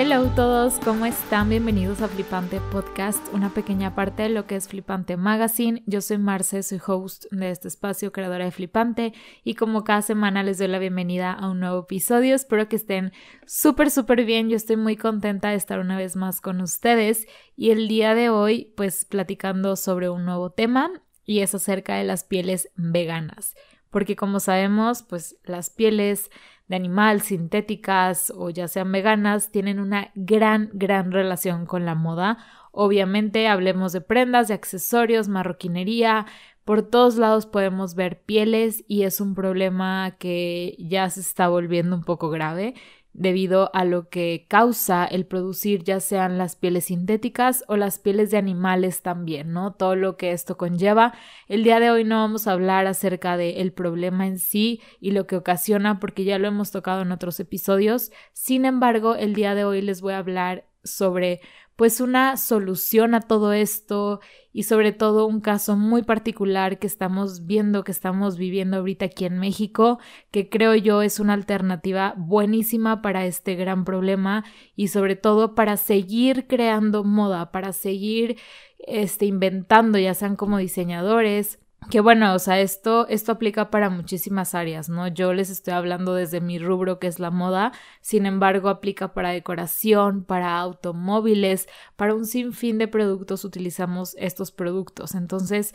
Hello todos, ¿cómo están? Bienvenidos a Flipante Podcast, una pequeña parte de lo que es Flipante Magazine. Yo soy Marce, soy host de este espacio, creadora de Flipante, y como cada semana les doy la bienvenida a un nuevo episodio. Espero que estén súper, súper bien. Yo estoy muy contenta de estar una vez más con ustedes y el día de hoy, pues platicando sobre un nuevo tema y es acerca de las pieles veganas. Porque como sabemos, pues las pieles de animal, sintéticas o ya sean veganas, tienen una gran, gran relación con la moda. Obviamente hablemos de prendas, de accesorios, marroquinería, por todos lados podemos ver pieles y es un problema que ya se está volviendo un poco grave debido a lo que causa el producir ya sean las pieles sintéticas o las pieles de animales también, ¿no? Todo lo que esto conlleva. El día de hoy no vamos a hablar acerca del problema en sí y lo que ocasiona porque ya lo hemos tocado en otros episodios. Sin embargo, el día de hoy les voy a hablar sobre pues una solución a todo esto y sobre todo un caso muy particular que estamos viendo, que estamos viviendo ahorita aquí en México, que creo yo es una alternativa buenísima para este gran problema y sobre todo para seguir creando moda, para seguir este, inventando, ya sean como diseñadores, que bueno, o sea, esto, esto aplica para muchísimas áreas, ¿no? Yo les estoy hablando desde mi rubro que es la moda, sin embargo, aplica para decoración, para automóviles, para un sinfín de productos utilizamos estos productos. Entonces,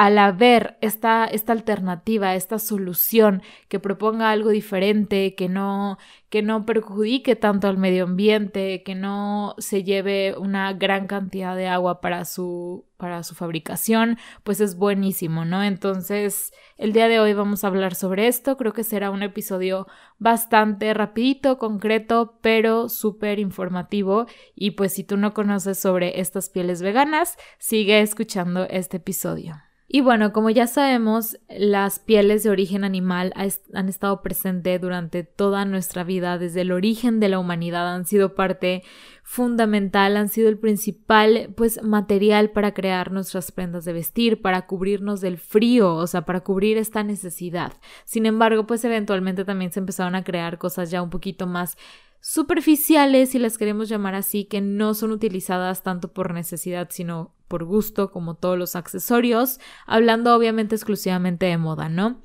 al haber esta, esta alternativa, esta solución que proponga algo diferente, que no, que no perjudique tanto al medio ambiente, que no se lleve una gran cantidad de agua para su, para su fabricación, pues es buenísimo, ¿no? Entonces, el día de hoy vamos a hablar sobre esto. Creo que será un episodio bastante rapidito, concreto, pero súper informativo. Y pues si tú no conoces sobre estas pieles veganas, sigue escuchando este episodio. Y bueno, como ya sabemos, las pieles de origen animal han estado presentes durante toda nuestra vida, desde el origen de la humanidad, han sido parte fundamental, han sido el principal pues material para crear nuestras prendas de vestir, para cubrirnos del frío, o sea, para cubrir esta necesidad. Sin embargo, pues eventualmente también se empezaron a crear cosas ya un poquito más superficiales, si las queremos llamar así, que no son utilizadas tanto por necesidad, sino por gusto, como todos los accesorios, hablando obviamente exclusivamente de moda, ¿no?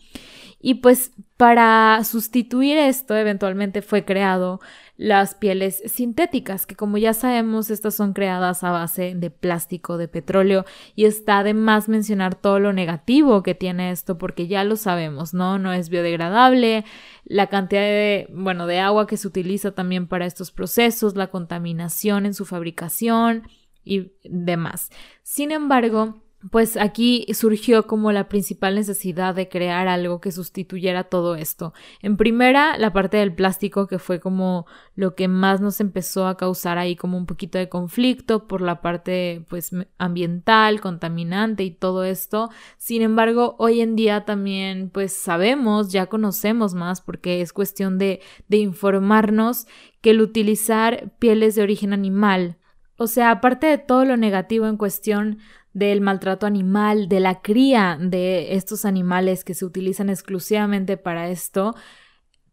Y pues para sustituir esto, eventualmente fue creado las pieles sintéticas, que como ya sabemos, estas son creadas a base de plástico, de petróleo, y está de más mencionar todo lo negativo que tiene esto, porque ya lo sabemos, ¿no? No es biodegradable, la cantidad de, bueno, de agua que se utiliza también para estos procesos, la contaminación en su fabricación y demás. Sin embargo, pues aquí surgió como la principal necesidad de crear algo que sustituyera todo esto. En primera, la parte del plástico, que fue como lo que más nos empezó a causar ahí como un poquito de conflicto por la parte pues ambiental, contaminante y todo esto. Sin embargo, hoy en día también pues sabemos, ya conocemos más porque es cuestión de, de informarnos que el utilizar pieles de origen animal o sea, aparte de todo lo negativo en cuestión del maltrato animal, de la cría de estos animales que se utilizan exclusivamente para esto,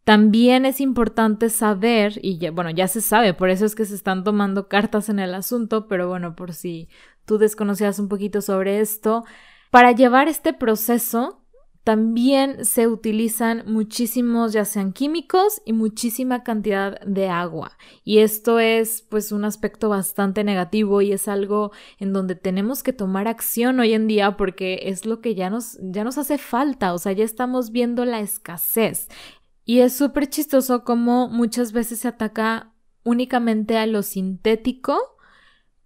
también es importante saber, y ya, bueno, ya se sabe, por eso es que se están tomando cartas en el asunto, pero bueno, por si tú desconocías un poquito sobre esto, para llevar este proceso también se utilizan muchísimos, ya sean químicos y muchísima cantidad de agua. Y esto es pues un aspecto bastante negativo y es algo en donde tenemos que tomar acción hoy en día porque es lo que ya nos, ya nos hace falta. O sea, ya estamos viendo la escasez. Y es súper chistoso como muchas veces se ataca únicamente a lo sintético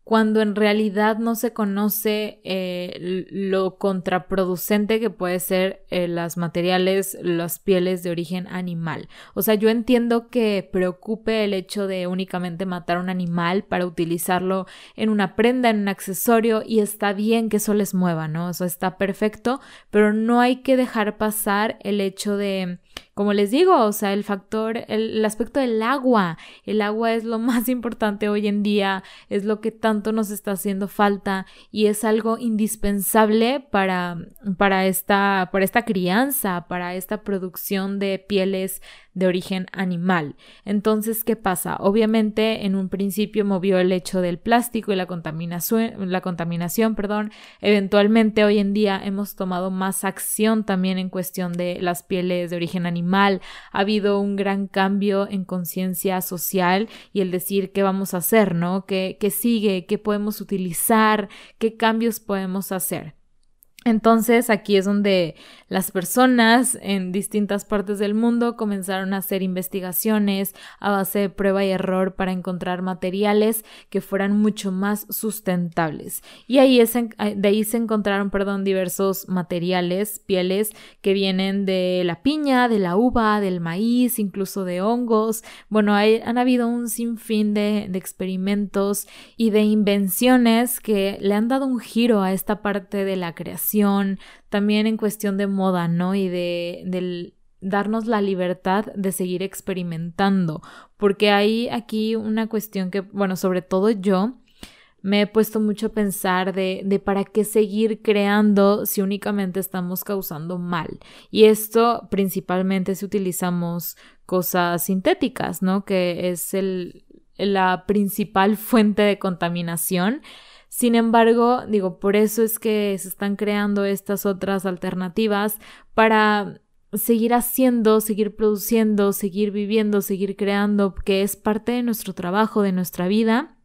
cuando en realidad no se conoce eh, lo contraproducente que puede ser eh, las materiales, las pieles de origen animal. O sea, yo entiendo que preocupe el hecho de únicamente matar un animal para utilizarlo en una prenda, en un accesorio, y está bien que eso les mueva, ¿no? Eso está perfecto, pero no hay que dejar pasar el hecho de como les digo, o sea, el factor, el, aspecto del agua. El agua es lo más importante hoy en día, es lo que tanto nos está haciendo falta y es algo indispensable para, para, esta, para esta crianza, para esta producción de pieles de origen animal. Entonces, ¿qué pasa? Obviamente, en un principio movió el hecho del plástico y la contaminación, perdón. Eventualmente, hoy en día hemos tomado más acción también en cuestión de las pieles de origen animal. Ha habido un gran cambio en conciencia social y el decir qué vamos a hacer, ¿no? ¿Qué, qué sigue? ¿Qué podemos utilizar? ¿Qué cambios podemos hacer? Entonces aquí es donde las personas en distintas partes del mundo comenzaron a hacer investigaciones a base de prueba y error para encontrar materiales que fueran mucho más sustentables. Y ahí es de ahí se encontraron, perdón, diversos materiales, pieles que vienen de la piña, de la uva, del maíz, incluso de hongos. Bueno, hay, han habido un sinfín de, de experimentos y de invenciones que le han dado un giro a esta parte de la creación también en cuestión de moda, ¿no? Y de, darnos la libertad de seguir experimentando, porque hay aquí una cuestión que, bueno, sobre todo yo, me he puesto mucho a pensar de, para qué seguir creando si únicamente estamos causando mal. Y esto principalmente si utilizamos cosas sintéticas, ¿no? Que es la principal fuente de contaminación. Sin embargo, digo, por eso es que se están creando estas otras alternativas para seguir haciendo, seguir produciendo, seguir viviendo, seguir creando, que es parte de nuestro trabajo, de nuestra vida,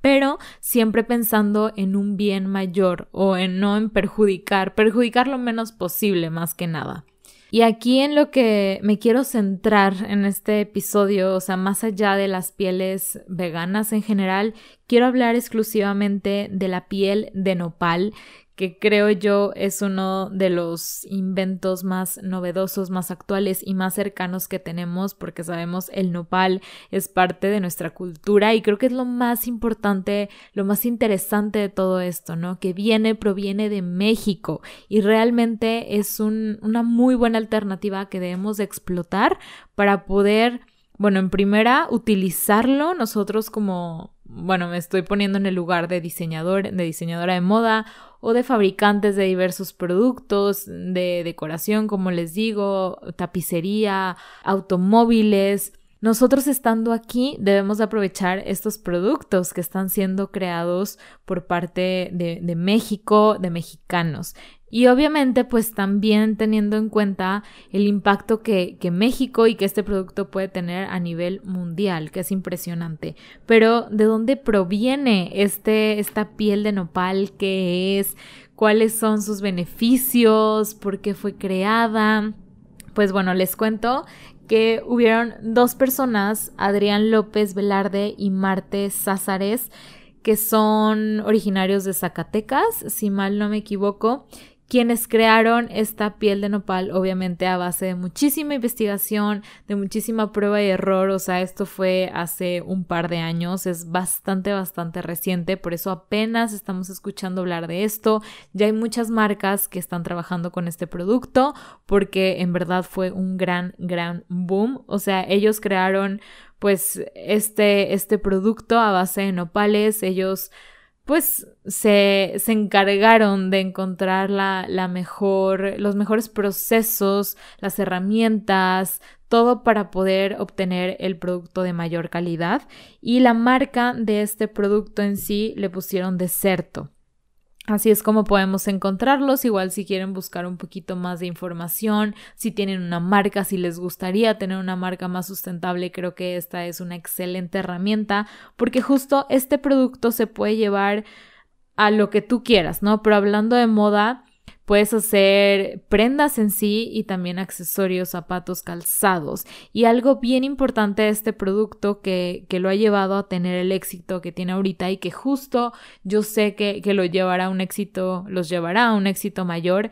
pero siempre pensando en un bien mayor o en no en perjudicar, perjudicar lo menos posible más que nada. Y aquí en lo que me quiero centrar en este episodio, o sea, más allá de las pieles veganas en general, quiero hablar exclusivamente de la piel de nopal, que creo yo es uno de los inventos más novedosos, más actuales y más cercanos que tenemos, porque sabemos el nopal es parte de nuestra cultura y creo que es lo más importante, lo más interesante de todo esto, ¿no? Que viene, proviene de México y realmente es una muy buena alternativa que debemos explotar para poder bueno, en primera, utilizarlo nosotros como, bueno, me estoy poniendo en el lugar de diseñador, de diseñadora de moda o de fabricantes de diversos productos, de decoración, como les digo, tapicería, automóviles. Nosotros estando aquí debemos aprovechar estos productos que están siendo creados por parte de, México, de mexicanos. Y obviamente, pues también teniendo en cuenta el impacto que, que, México y que este producto puede tener a nivel mundial, que es impresionante. Pero, ¿de dónde proviene este, esta piel de nopal? ¿Qué es? ¿Cuáles son sus beneficios? ¿Por qué fue creada? Pues bueno, les cuento que hubieron dos personas, Adrián López Velarde y Marte Sázares, que son originarios de Zacatecas, si mal no me equivoco, quienes crearon esta piel de nopal, obviamente a base de muchísima investigación, de muchísima prueba y error, o sea, esto fue hace un par de años, es bastante, bastante reciente, por eso apenas estamos escuchando hablar de esto, ya hay muchas marcas que están trabajando con este producto, porque en verdad fue un gran, gran boom, o sea, ellos crearon pues este, este producto a base de nopales, ellos pues se, se, encargaron de encontrar la, la mejor, los mejores procesos, las herramientas, todo para poder obtener el producto de mayor calidad. Y la marca de este producto en sí le pusieron Deserto. Así es como podemos encontrarlos. Igual si quieren buscar un poquito más de información, si tienen una marca, si les gustaría tener una marca más sustentable, creo que esta es una excelente herramienta porque justo este producto se puede llevar a lo que tú quieras, ¿no? Pero hablando de moda, Puedes hacer prendas en sí y también accesorios, zapatos, calzados. Y algo bien importante de este producto que, que lo ha llevado a tener el éxito que tiene ahorita y que justo yo sé que, que lo llevará a un éxito, los llevará a un éxito mayor,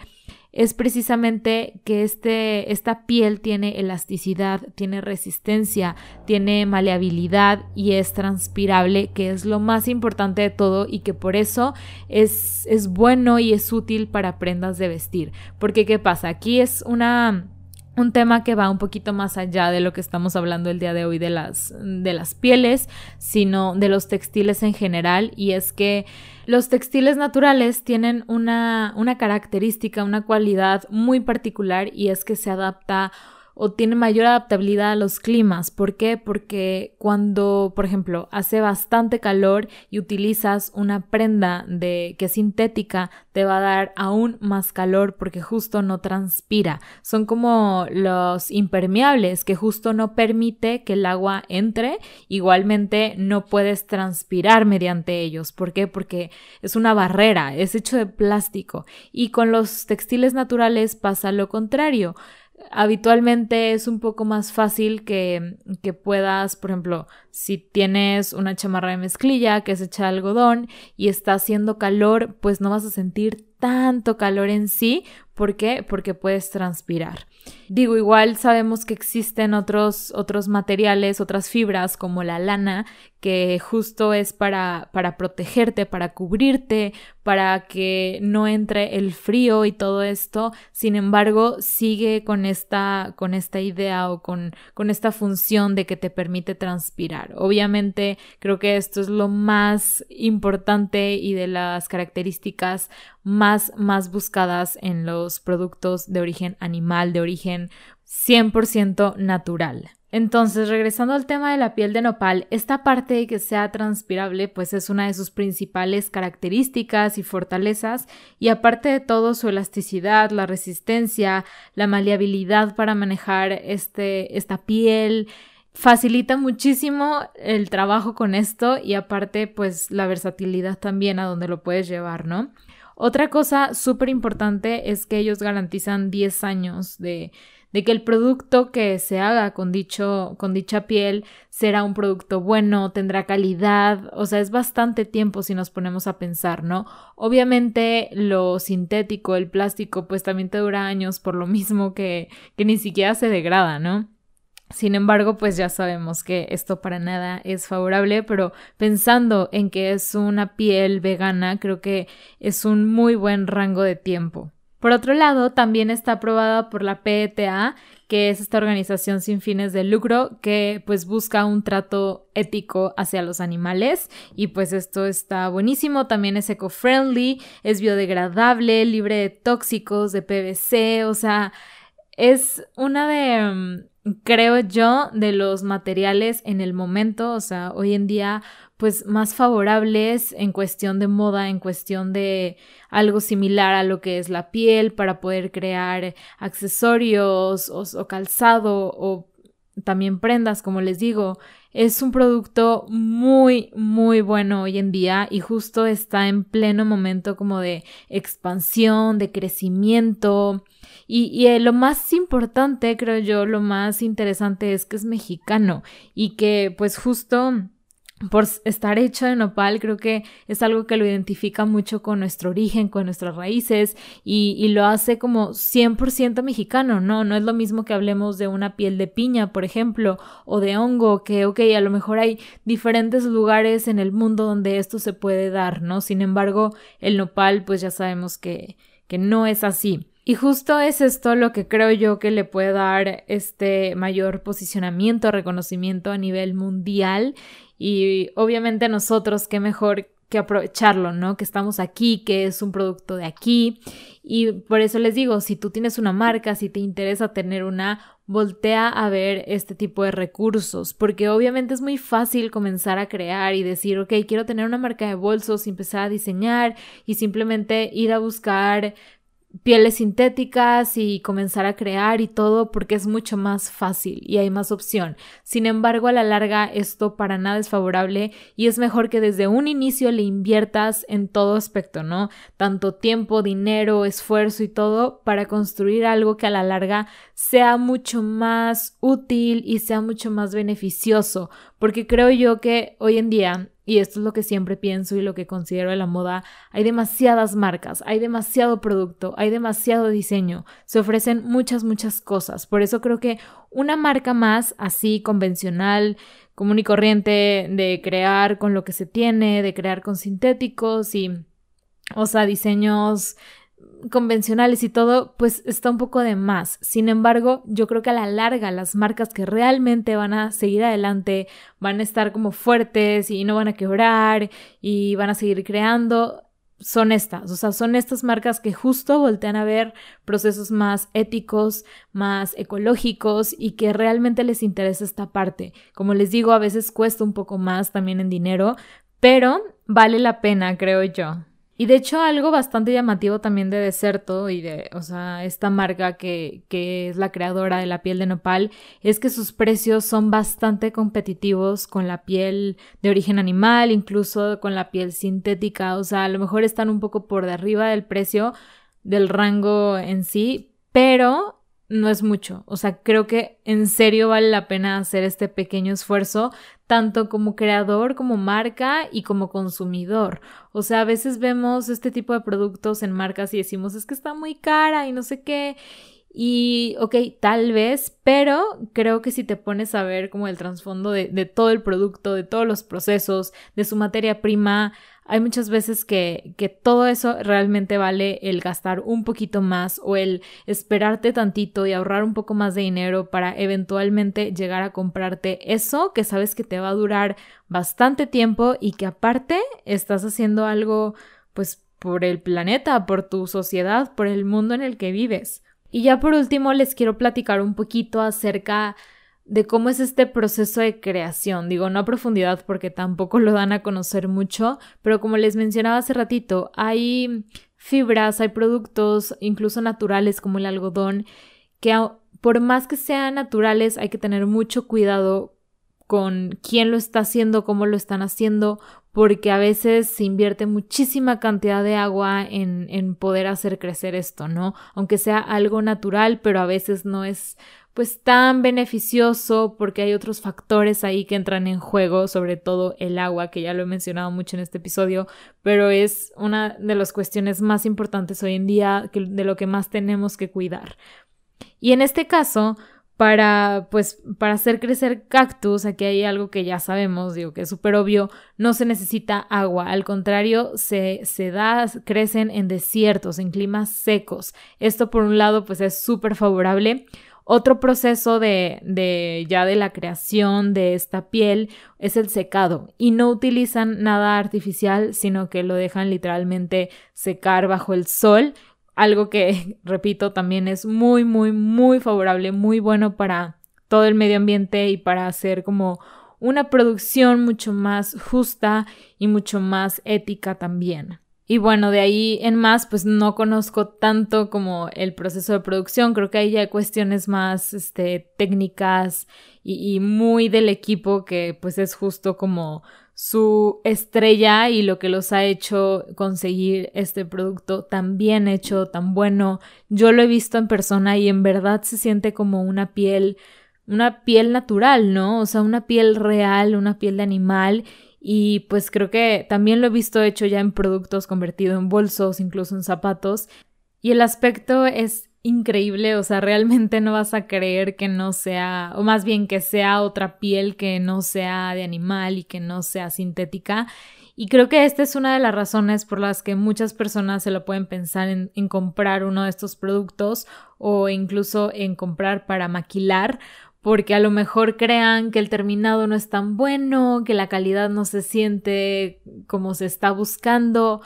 es precisamente que este, esta piel tiene elasticidad, tiene resistencia, tiene maleabilidad y es transpirable, que es lo más importante de todo y que por eso es, es bueno y es útil para prendas de vestir. Porque ¿qué pasa? Aquí es una un tema que va un poquito más allá de lo que estamos hablando el día de hoy de las, de las pieles, sino de los textiles en general, y es que los textiles naturales tienen una, una característica, una cualidad muy particular, y es que se adapta o tiene mayor adaptabilidad a los climas. ¿Por qué? Porque cuando, por ejemplo, hace bastante calor y utilizas una prenda de que es sintética, te va a dar aún más calor porque justo no transpira. Son como los impermeables que justo no permite que el agua entre. Igualmente no puedes transpirar mediante ellos. ¿Por qué? Porque es una barrera, es hecho de plástico. Y con los textiles naturales pasa lo contrario habitualmente es un poco más fácil que, que, puedas, por ejemplo, si tienes una chamarra de mezclilla que es hecha de algodón y está haciendo calor, pues no vas a sentir tanto calor en sí. ¿Por qué? Porque puedes transpirar. Digo, igual sabemos que existen otros, otros materiales, otras fibras como la lana, que justo es para, para protegerte, para cubrirte, para que no entre el frío y todo esto. Sin embargo, sigue con esta, con esta idea o con, con esta función de que te permite transpirar. Obviamente, creo que esto es lo más importante y de las características más, más buscadas en los productos de origen animal, de origen 100% natural. Entonces, regresando al tema de la piel de nopal, esta parte de que sea transpirable, pues es una de sus principales características y fortalezas, y aparte de todo, su elasticidad, la resistencia, la maleabilidad para manejar este, esta piel, facilita muchísimo el trabajo con esto y aparte, pues la versatilidad también a donde lo puedes llevar, ¿no? Otra cosa súper importante es que ellos garantizan 10 años de, que el producto que se haga con, dicho, con dicha piel será un producto bueno, tendrá calidad, o sea, es bastante tiempo si nos ponemos a pensar, ¿no? Obviamente lo sintético, el plástico, pues también te dura años por lo mismo que, que ni siquiera se degrada, ¿no? Sin embargo, pues ya sabemos que esto para nada es favorable, pero pensando en que es una piel vegana, creo que es un muy buen rango de tiempo. Por otro lado, también está aprobada por la PETA, que es esta organización sin fines de lucro que pues busca un trato ético hacia los animales y pues esto está buenísimo, también es eco-friendly, es biodegradable, libre de tóxicos, de PVC, o sea, es una de mm, creo yo, de los materiales en el momento, o sea, hoy en día, pues más favorables en cuestión de moda, en cuestión de algo similar a lo que es la piel para poder crear accesorios o, calzado o también prendas, como les digo. Es un producto muy, muy bueno hoy en día y justo está en pleno momento como de expansión, de crecimiento. Y, eh, lo más importante, creo yo, lo más interesante es que es mexicano y que pues justo por estar hecho de nopal, creo que es algo que lo identifica mucho con nuestro origen, con nuestras raíces y, lo hace como 100% mexicano, ¿no? No es lo mismo que hablemos de una piel de piña, por ejemplo, o de hongo, que, ok, a lo mejor hay diferentes lugares en el mundo donde esto se puede dar, ¿no? Sin embargo, el nopal, pues ya sabemos que, que no es así. Y justo es esto lo que creo yo que le puede dar este mayor posicionamiento, reconocimiento a nivel mundial y obviamente nosotros qué mejor que aprovecharlo, ¿no? Que estamos aquí, que es un producto de aquí. Y por eso les digo, si tú tienes una marca, si te interesa tener una, voltea a ver este tipo de recursos, porque obviamente es muy fácil comenzar a crear y decir, ok, quiero tener una marca de bolsos, y empezar a diseñar y simplemente ir a buscar pieles sintéticas y comenzar a crear y todo porque es mucho más fácil y hay más opción. Sin embargo, a la larga esto para nada es favorable y es mejor que desde un inicio le inviertas en todo aspecto, ¿no? Tanto tiempo, dinero, esfuerzo y todo para construir algo que a la larga sea mucho más útil y sea mucho más beneficioso, porque creo yo que hoy en día y esto es lo que siempre pienso y lo que considero de la moda, hay demasiadas marcas, hay demasiado producto, hay demasiado diseño, se ofrecen muchas, muchas cosas. Por eso creo que una marca más así convencional, común y corriente, de crear con lo que se tiene, de crear con sintéticos y, o sea, diseños convencionales y todo, pues está un poco de más. Sin embargo, yo creo que a la larga las marcas que realmente van a seguir adelante van a estar como fuertes y no van a quebrar y van a seguir creando son estas, o sea, son estas marcas que justo voltean a ver procesos más éticos, más ecológicos y que realmente les interesa esta parte. Como les digo, a veces cuesta un poco más también en dinero, pero vale la pena, creo yo. Y de hecho algo bastante llamativo también de Deserto y de, o sea, esta marca que, que es la creadora de la piel de nopal, es que sus precios son bastante competitivos con la piel de origen animal, incluso con la piel sintética, o sea, a lo mejor están un poco por de arriba del precio del rango en sí, pero no es mucho. O sea, creo que en serio vale la pena hacer este pequeño esfuerzo, tanto como creador, como marca y como consumidor. O sea, a veces vemos este tipo de productos en marcas y decimos, es que está muy cara y no sé qué. Y, ok, tal vez, pero creo que si te pones a ver como el trasfondo de, de todo el producto, de todos los procesos, de su materia prima, hay muchas veces que, que todo eso realmente vale el gastar un poquito más o el esperarte tantito y ahorrar un poco más de dinero para eventualmente llegar a comprarte eso que sabes que te va a durar bastante tiempo y que aparte estás haciendo algo pues por el planeta, por tu sociedad, por el mundo en el que vives. Y ya por último les quiero platicar un poquito acerca de cómo es este proceso de creación. Digo, no a profundidad porque tampoco lo dan a conocer mucho, pero como les mencionaba hace ratito, hay fibras, hay productos incluso naturales como el algodón, que por más que sean naturales hay que tener mucho cuidado con quién lo está haciendo, cómo lo están haciendo, porque a veces se invierte muchísima cantidad de agua en, en poder hacer crecer esto, ¿no? Aunque sea algo natural, pero a veces no es pues tan beneficioso porque hay otros factores ahí que entran en juego, sobre todo el agua, que ya lo he mencionado mucho en este episodio, pero es una de las cuestiones más importantes hoy en día, de lo que más tenemos que cuidar. Y en este caso, para, pues, para hacer crecer cactus, aquí hay algo que ya sabemos, digo que es súper obvio, no se necesita agua, al contrario, se, se da, crecen en desiertos, en climas secos. Esto por un lado, pues es súper favorable. Otro proceso de, ya de la creación de esta piel es el secado y no utilizan nada artificial, sino que lo dejan literalmente secar bajo el sol, algo que, repito, también es muy, muy, muy favorable, muy bueno para todo el medio ambiente y para hacer como una producción mucho más justa y mucho más ética también. Y bueno, de ahí en más, pues no conozco tanto como el proceso de producción. Creo que hay ya cuestiones más este, técnicas y, y muy del equipo que pues es justo como su estrella y lo que los ha hecho conseguir este producto tan bien hecho, tan bueno. Yo lo he visto en persona y en verdad se siente como una piel, una piel natural, ¿no? O sea, una piel real, una piel de animal y pues creo que también lo he visto hecho ya en productos convertido en bolsos, incluso en zapatos. Y el aspecto es increíble, o sea, realmente no vas a creer que no sea, o más bien que sea otra piel que no sea de animal y que no sea sintética. Y creo que esta es una de las razones por las que muchas personas se lo pueden pensar en, en comprar uno de estos productos o incluso en comprar para maquilar, porque a lo mejor crean que el terminado no es tan bueno, que la calidad no se siente como se está buscando,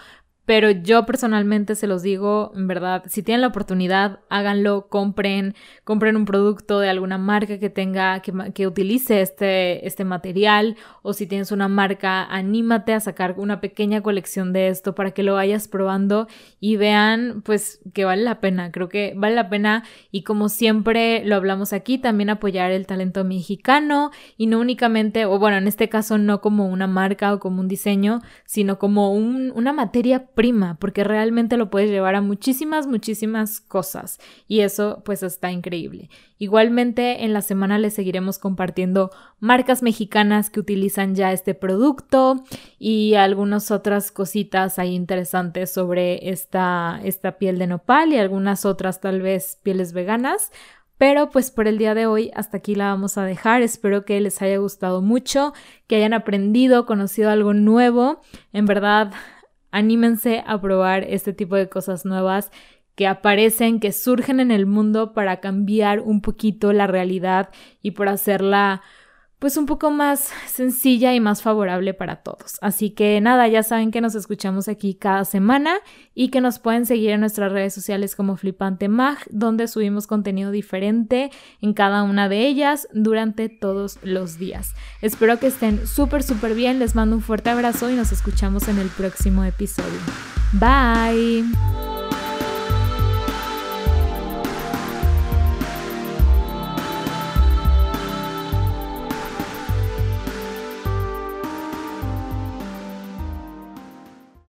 pero yo personalmente se los digo, en verdad, si tienen la oportunidad, háganlo, compren, compren un producto de alguna marca que tenga, que, que, utilice este, este material, o si tienes una marca, anímate a sacar una pequeña colección de esto para que lo vayas probando y vean, pues, que vale la pena. Creo que vale la pena y como siempre lo hablamos aquí, también apoyar el talento mexicano y no únicamente, o bueno, en este caso no como una marca o como un diseño, sino como un, una materia prima, porque realmente lo puedes llevar a muchísimas, muchísimas cosas y eso pues está increíble. Igualmente en la semana les seguiremos compartiendo marcas mexicanas que utilizan ya este producto y algunas otras cositas ahí interesantes sobre esta, esta piel de nopal y algunas otras tal vez pieles veganas. Pero pues por el día de hoy hasta aquí la vamos a dejar. Espero que les haya gustado mucho, que hayan aprendido, conocido algo nuevo. En verdad, anímense a probar este tipo de cosas nuevas que aparecen, que surgen en el mundo para cambiar un poquito la realidad y por hacerla pues un poco más sencilla y más favorable para todos. Así que nada, ya saben que nos escuchamos aquí cada semana y que nos pueden seguir en nuestras redes sociales como Flipante Mag, donde subimos contenido diferente en cada una de ellas durante todos los días. Espero que estén súper, súper bien, les mando un fuerte abrazo y nos escuchamos en el próximo episodio. Bye.